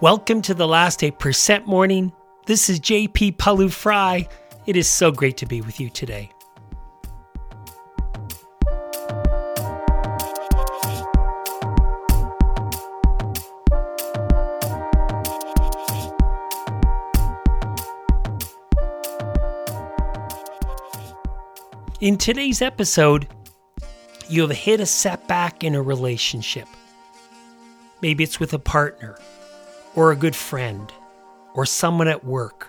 Welcome to the last 8% morning. This is JP Pawliw-Fry. It is so great to be with you today. In today's episode, you have hit a setback in a relationship. Maybe it's with a partner, or a good friend, or someone at work,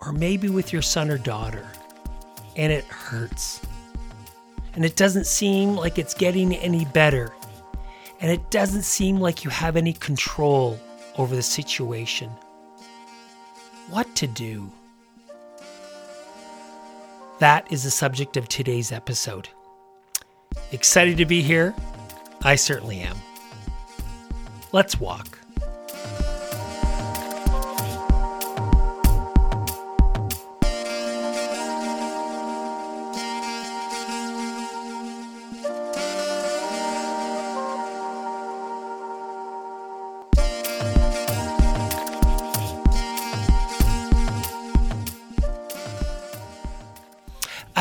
or maybe with your son or daughter, and it hurts. And it doesn't seem like it's getting any better, and it doesn't seem like you have any control over the situation. What to do? That is the subject of today's episode. Excited to be here? I certainly am. Let's walk.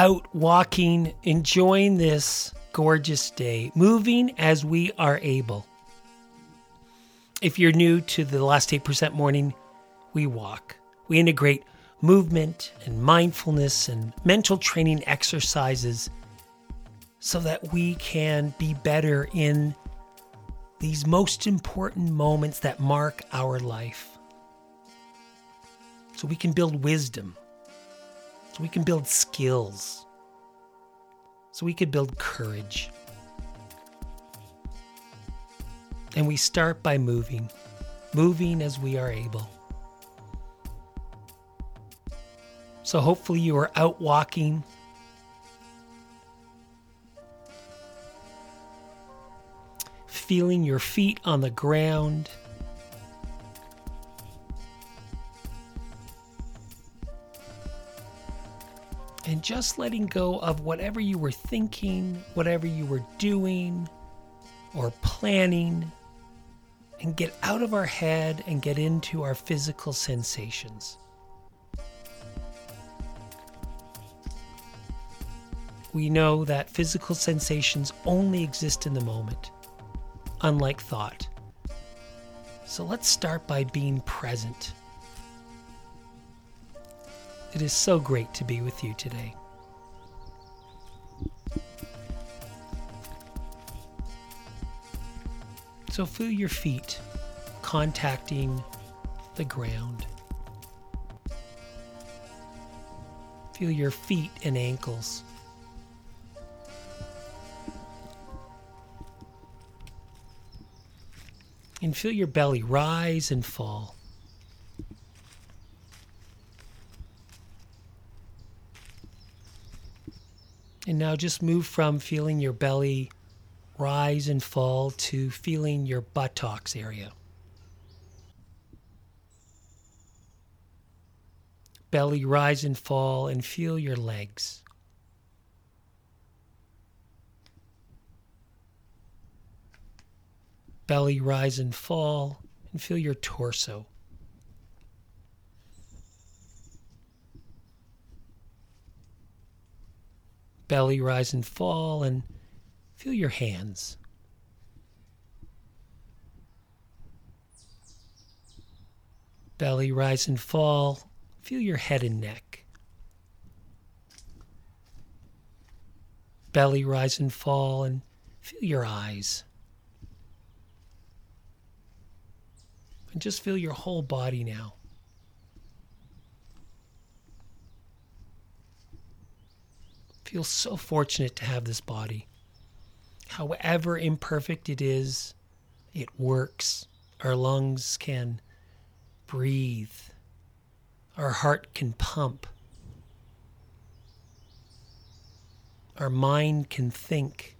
Out walking, enjoying this gorgeous day, moving as we are able. If you're new to the last 8% morning, we walk. We integrate movement and mindfulness and mental training exercises so that we can be better in these most important moments that mark our life. So we can build wisdom we can build skills, so we could build courage. And we start by moving, moving as we are able. So hopefully you are out walking. Feeling your feet on the ground. And just letting go of whatever you were thinking, whatever you were doing or planning, and get out of our head and get into our physical sensations. We know that physical sensations only exist in the moment, unlike thought. So let's start by being present it is so great to be with you today. So feel your feet contacting the ground. Feel your feet and ankles. And feel your belly rise and fall. Now just move from feeling your belly rise and fall to feeling your buttocks area. Belly rise and fall and feel your legs. Belly rise and fall and feel your torso. Belly rise and fall, and feel your hands. Belly rise and fall, feel your head and neck. Belly rise and fall, and feel your eyes. And just feel your whole body now. Feel so fortunate to have this body. However imperfect it is, it works. Our lungs can breathe, our heart can pump, our mind can think.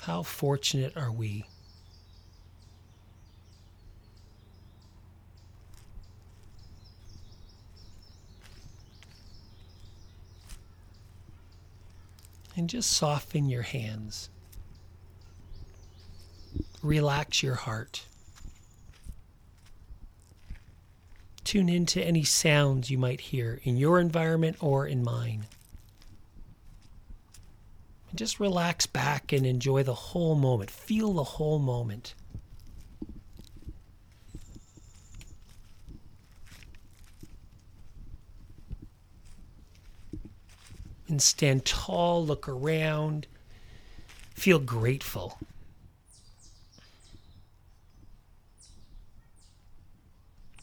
How fortunate are we? And just soften your hands. relax your heart. Tune into any sounds you might hear in your environment or in mine. And just relax back and enjoy the whole moment. Feel the whole moment. And stand tall, look around, feel grateful.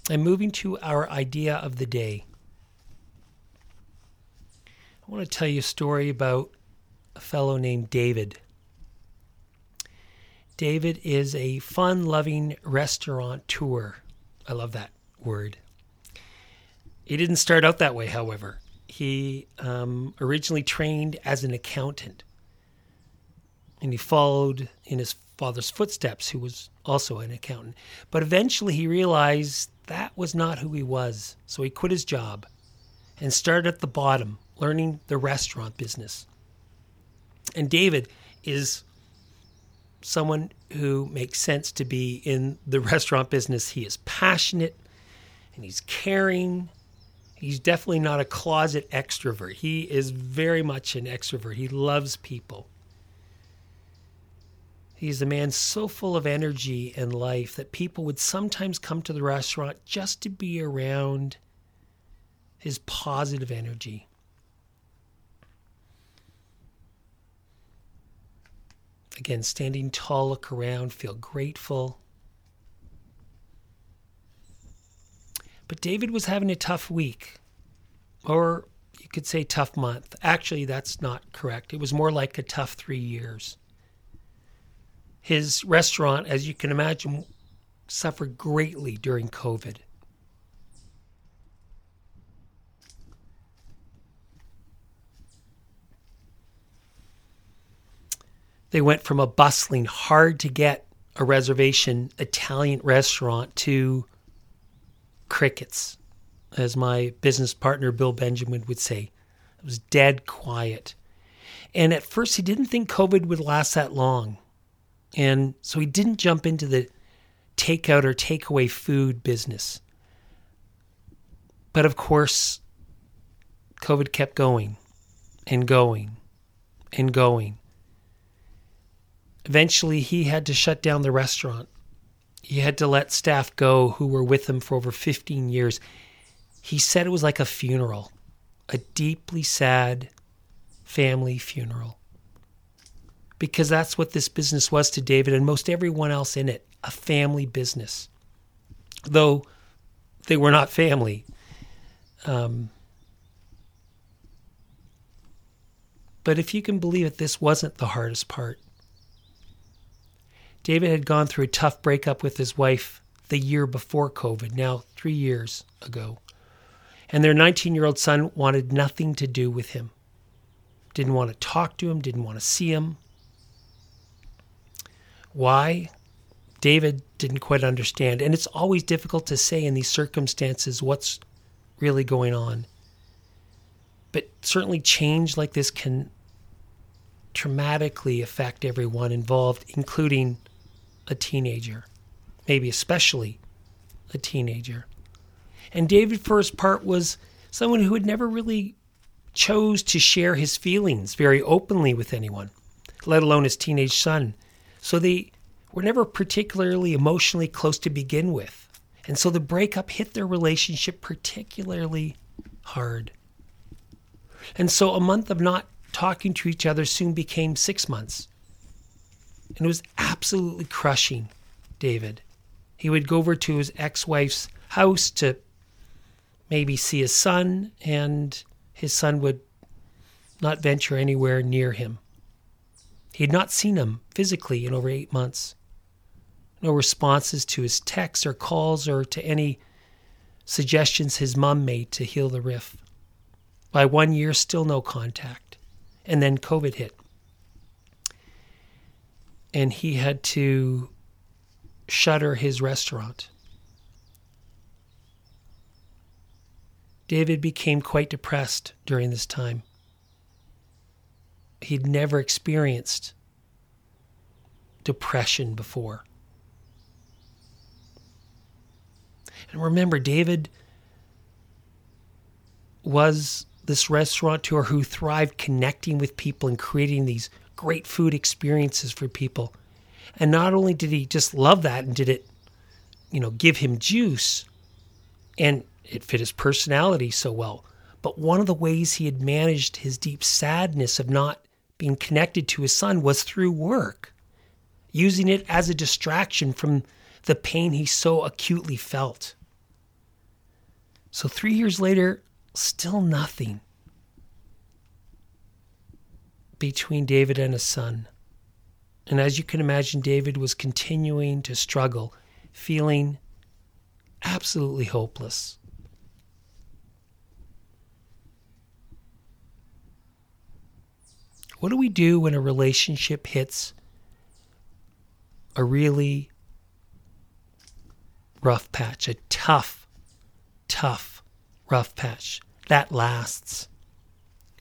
And moving to our idea of the day. I want to tell you a story about a fellow named David. David is a fun loving restaurateur. I love that word. He didn't start out that way, however. He um, originally trained as an accountant and he followed in his father's footsteps, who was also an accountant. But eventually he realized that was not who he was. So he quit his job and started at the bottom, learning the restaurant business. And David is someone who makes sense to be in the restaurant business. He is passionate and he's caring. He's definitely not a closet extrovert. He is very much an extrovert. He loves people. He's a man so full of energy and life that people would sometimes come to the restaurant just to be around his positive energy. Again, standing tall, look around, feel grateful. But David was having a tough week, or you could say tough month. Actually, that's not correct. It was more like a tough three years his restaurant, as you can imagine, suffered greatly during COVID. They went from a bustling, hard to get a reservation Italian restaurant to crickets, as my business partner Bill Benjamin would say. It was dead quiet. And at first, he didn't think COVID would last that long. And so he didn't jump into the takeout or takeaway food business. But of course, COVID kept going and going and going. Eventually, he had to shut down the restaurant. He had to let staff go who were with him for over 15 years. He said it was like a funeral, a deeply sad family funeral because that's what this business was to David and most everyone else in it a family business. Though they were not family. Um, but if you can believe it, this wasn't the hardest part. David had gone through a tough breakup with his wife the year before COVID, now three years ago. And their 19 year old son wanted nothing to do with him. Didn't want to talk to him, didn't want to see him, why? David didn't quite understand. And it's always difficult to say in these circumstances what's really going on. But certainly, change like this can traumatically affect everyone involved, including a teenager, maybe especially a teenager. And David, for his part, was someone who had never really chose to share his feelings very openly with anyone, let alone his teenage son. So they were never particularly emotionally close to begin with. And so the breakup hit their relationship particularly hard. And so a month of not talking to each other soon became six months. And it was absolutely crushing David. He would go over to his ex wife's house to maybe see his son, and his son would not venture anywhere near him. He had not seen him physically in over eight months. No responses to his texts or calls or to any suggestions his mom made to heal the rift. By one year, still no contact. And then COVID hit and he had to shutter his restaurant. David became quite depressed during this time. He'd never experienced depression before. And remember, David was this restaurateur who thrived connecting with people and creating these great food experiences for people. And not only did he just love that and did it, you know, give him juice and it fit his personality so well, but one of the ways he had managed his deep sadness of not being connected to his son was through work, using it as a distraction from the pain he so acutely felt. So, three years later, still nothing between David and his son. And as you can imagine, David was continuing to struggle, feeling absolutely hopeless. What do we do when a relationship hits a really rough patch, a tough, tough, rough patch that lasts?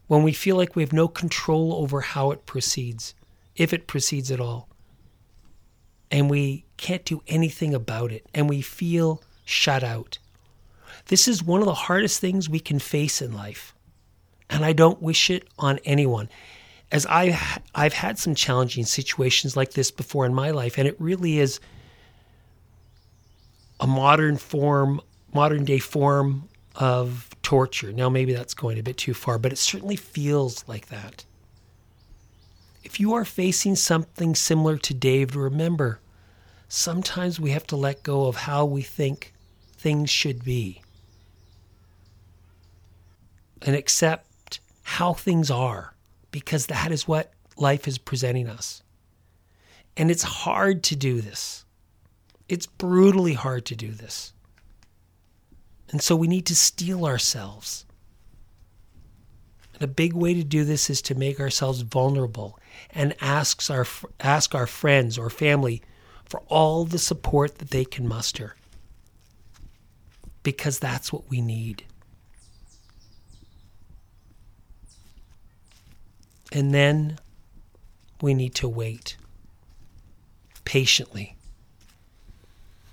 When we feel like we have no control over how it proceeds, if it proceeds at all, and we can't do anything about it, and we feel shut out. This is one of the hardest things we can face in life. And I don't wish it on anyone as I I've had some challenging situations like this before in my life, and it really is a modern form, modern day form of torture. Now, maybe that's going a bit too far, but it certainly feels like that. If you are facing something similar to Dave, remember, sometimes we have to let go of how we think things should be and accept how things are because that is what life is presenting us. And it's hard to do this. It's brutally hard to do this. And so we need to steel ourselves. And a big way to do this is to make ourselves vulnerable and ask our, ask our friends or family for all the support that they can muster. Because that's what we need. And then we need to wait patiently.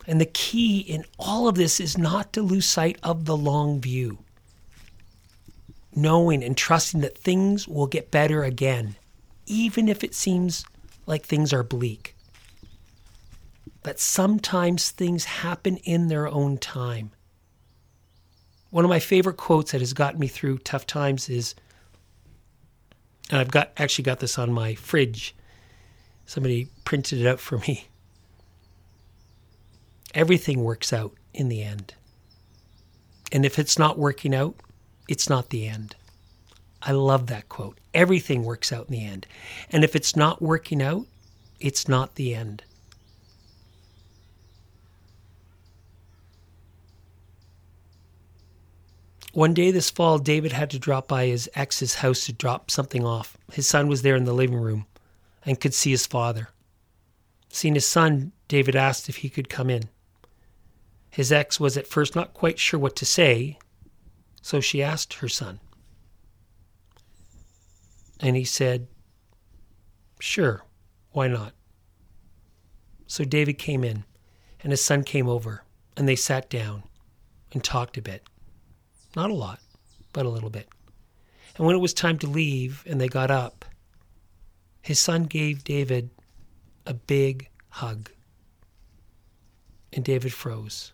And the key in all of this is not to lose sight of the long view, knowing and trusting that things will get better again, even if it seems like things are bleak. That sometimes things happen in their own time. One of my favorite quotes that has gotten me through tough times is and I've got actually got this on my fridge. Somebody printed it out for me. Everything works out in the end. And if it's not working out, it's not the end. I love that quote. Everything works out in the end. And if it's not working out, it's not the end. One day this fall, David had to drop by his ex's house to drop something off. His son was there in the living room and could see his father. Seeing his son, David asked if he could come in. His ex was at first not quite sure what to say, so she asked her son. And he said, Sure, why not? So David came in, and his son came over, and they sat down and talked a bit. Not a lot, but a little bit. And when it was time to leave and they got up, his son gave David a big hug. And David froze.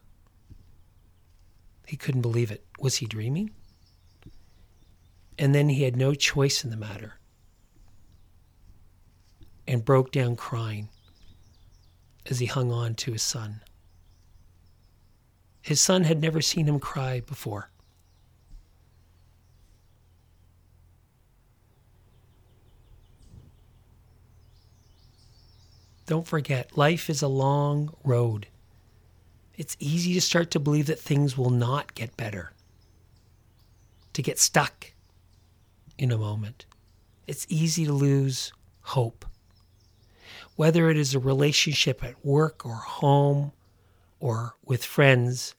He couldn't believe it. Was he dreaming? And then he had no choice in the matter and broke down crying as he hung on to his son. His son had never seen him cry before. Don't forget, life is a long road. It's easy to start to believe that things will not get better, to get stuck in a moment. It's easy to lose hope. Whether it is a relationship at work or home or with friends,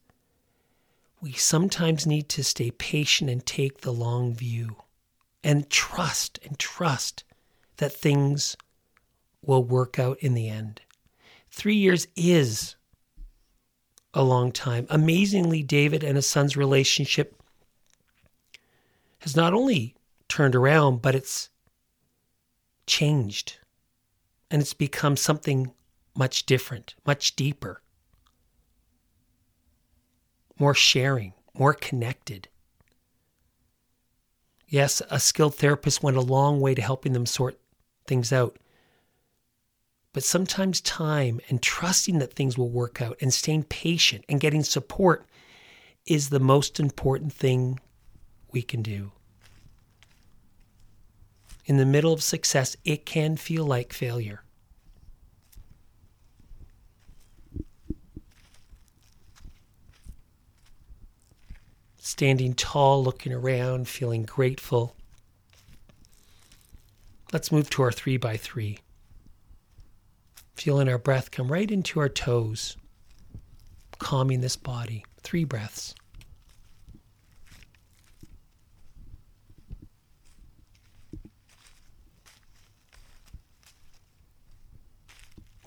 we sometimes need to stay patient and take the long view and trust and trust that things will work out in the end. Three years is a long time. Amazingly, David and his son's relationship has not only turned around, but it's changed. And it's become something much different, much deeper, more sharing, more connected. Yes, a skilled therapist went a long way to helping them sort things out. But sometimes time and trusting that things will work out and staying patient and getting support is the most important thing we can do. In the middle of success, it can feel like failure. Standing tall, looking around, feeling grateful. Let's move to our three by three. Feeling our breath come right into our toes, calming this body. Three breaths.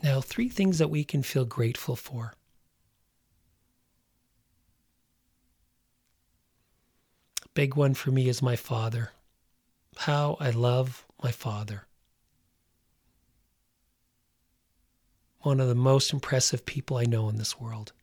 Now, three things that we can feel grateful for. Big one for me is my father. How I love my father. One of the most impressive people I know in this world.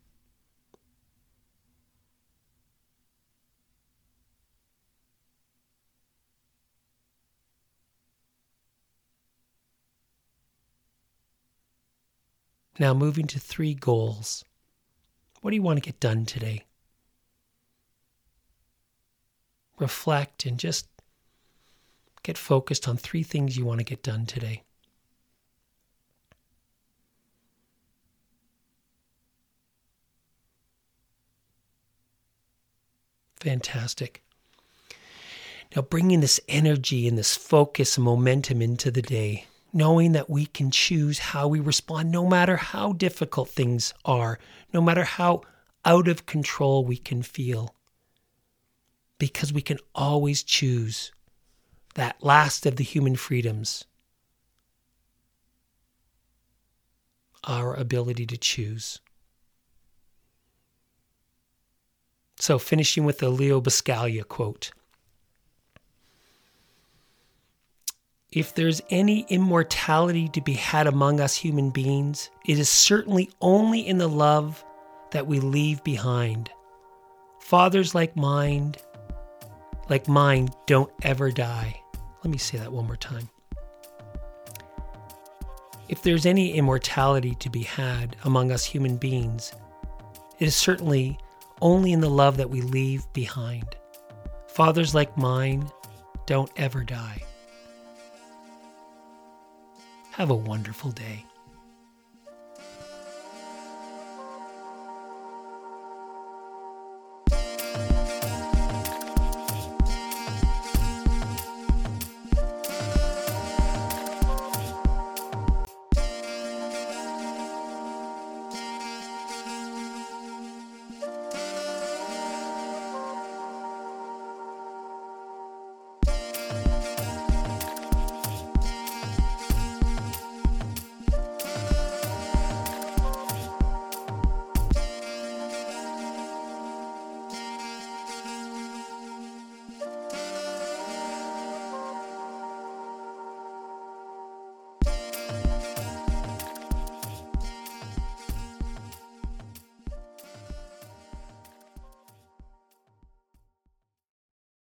Now, moving to three goals. What do you want to get done today? Reflect and just get focused on three things you want to get done today. Fantastic. Now, bringing this energy and this focus and momentum into the day, knowing that we can choose how we respond no matter how difficult things are, no matter how out of control we can feel. Because we can always choose that last of the human freedoms our ability to choose. So, finishing with the Leo Buscaglia quote If there's any immortality to be had among us human beings, it is certainly only in the love that we leave behind. Fathers like mine, like mine, don't ever die. Let me say that one more time. If there's any immortality to be had among us human beings, it is certainly only in the love that we leave behind. Fathers like mine don't ever die. Have a wonderful day.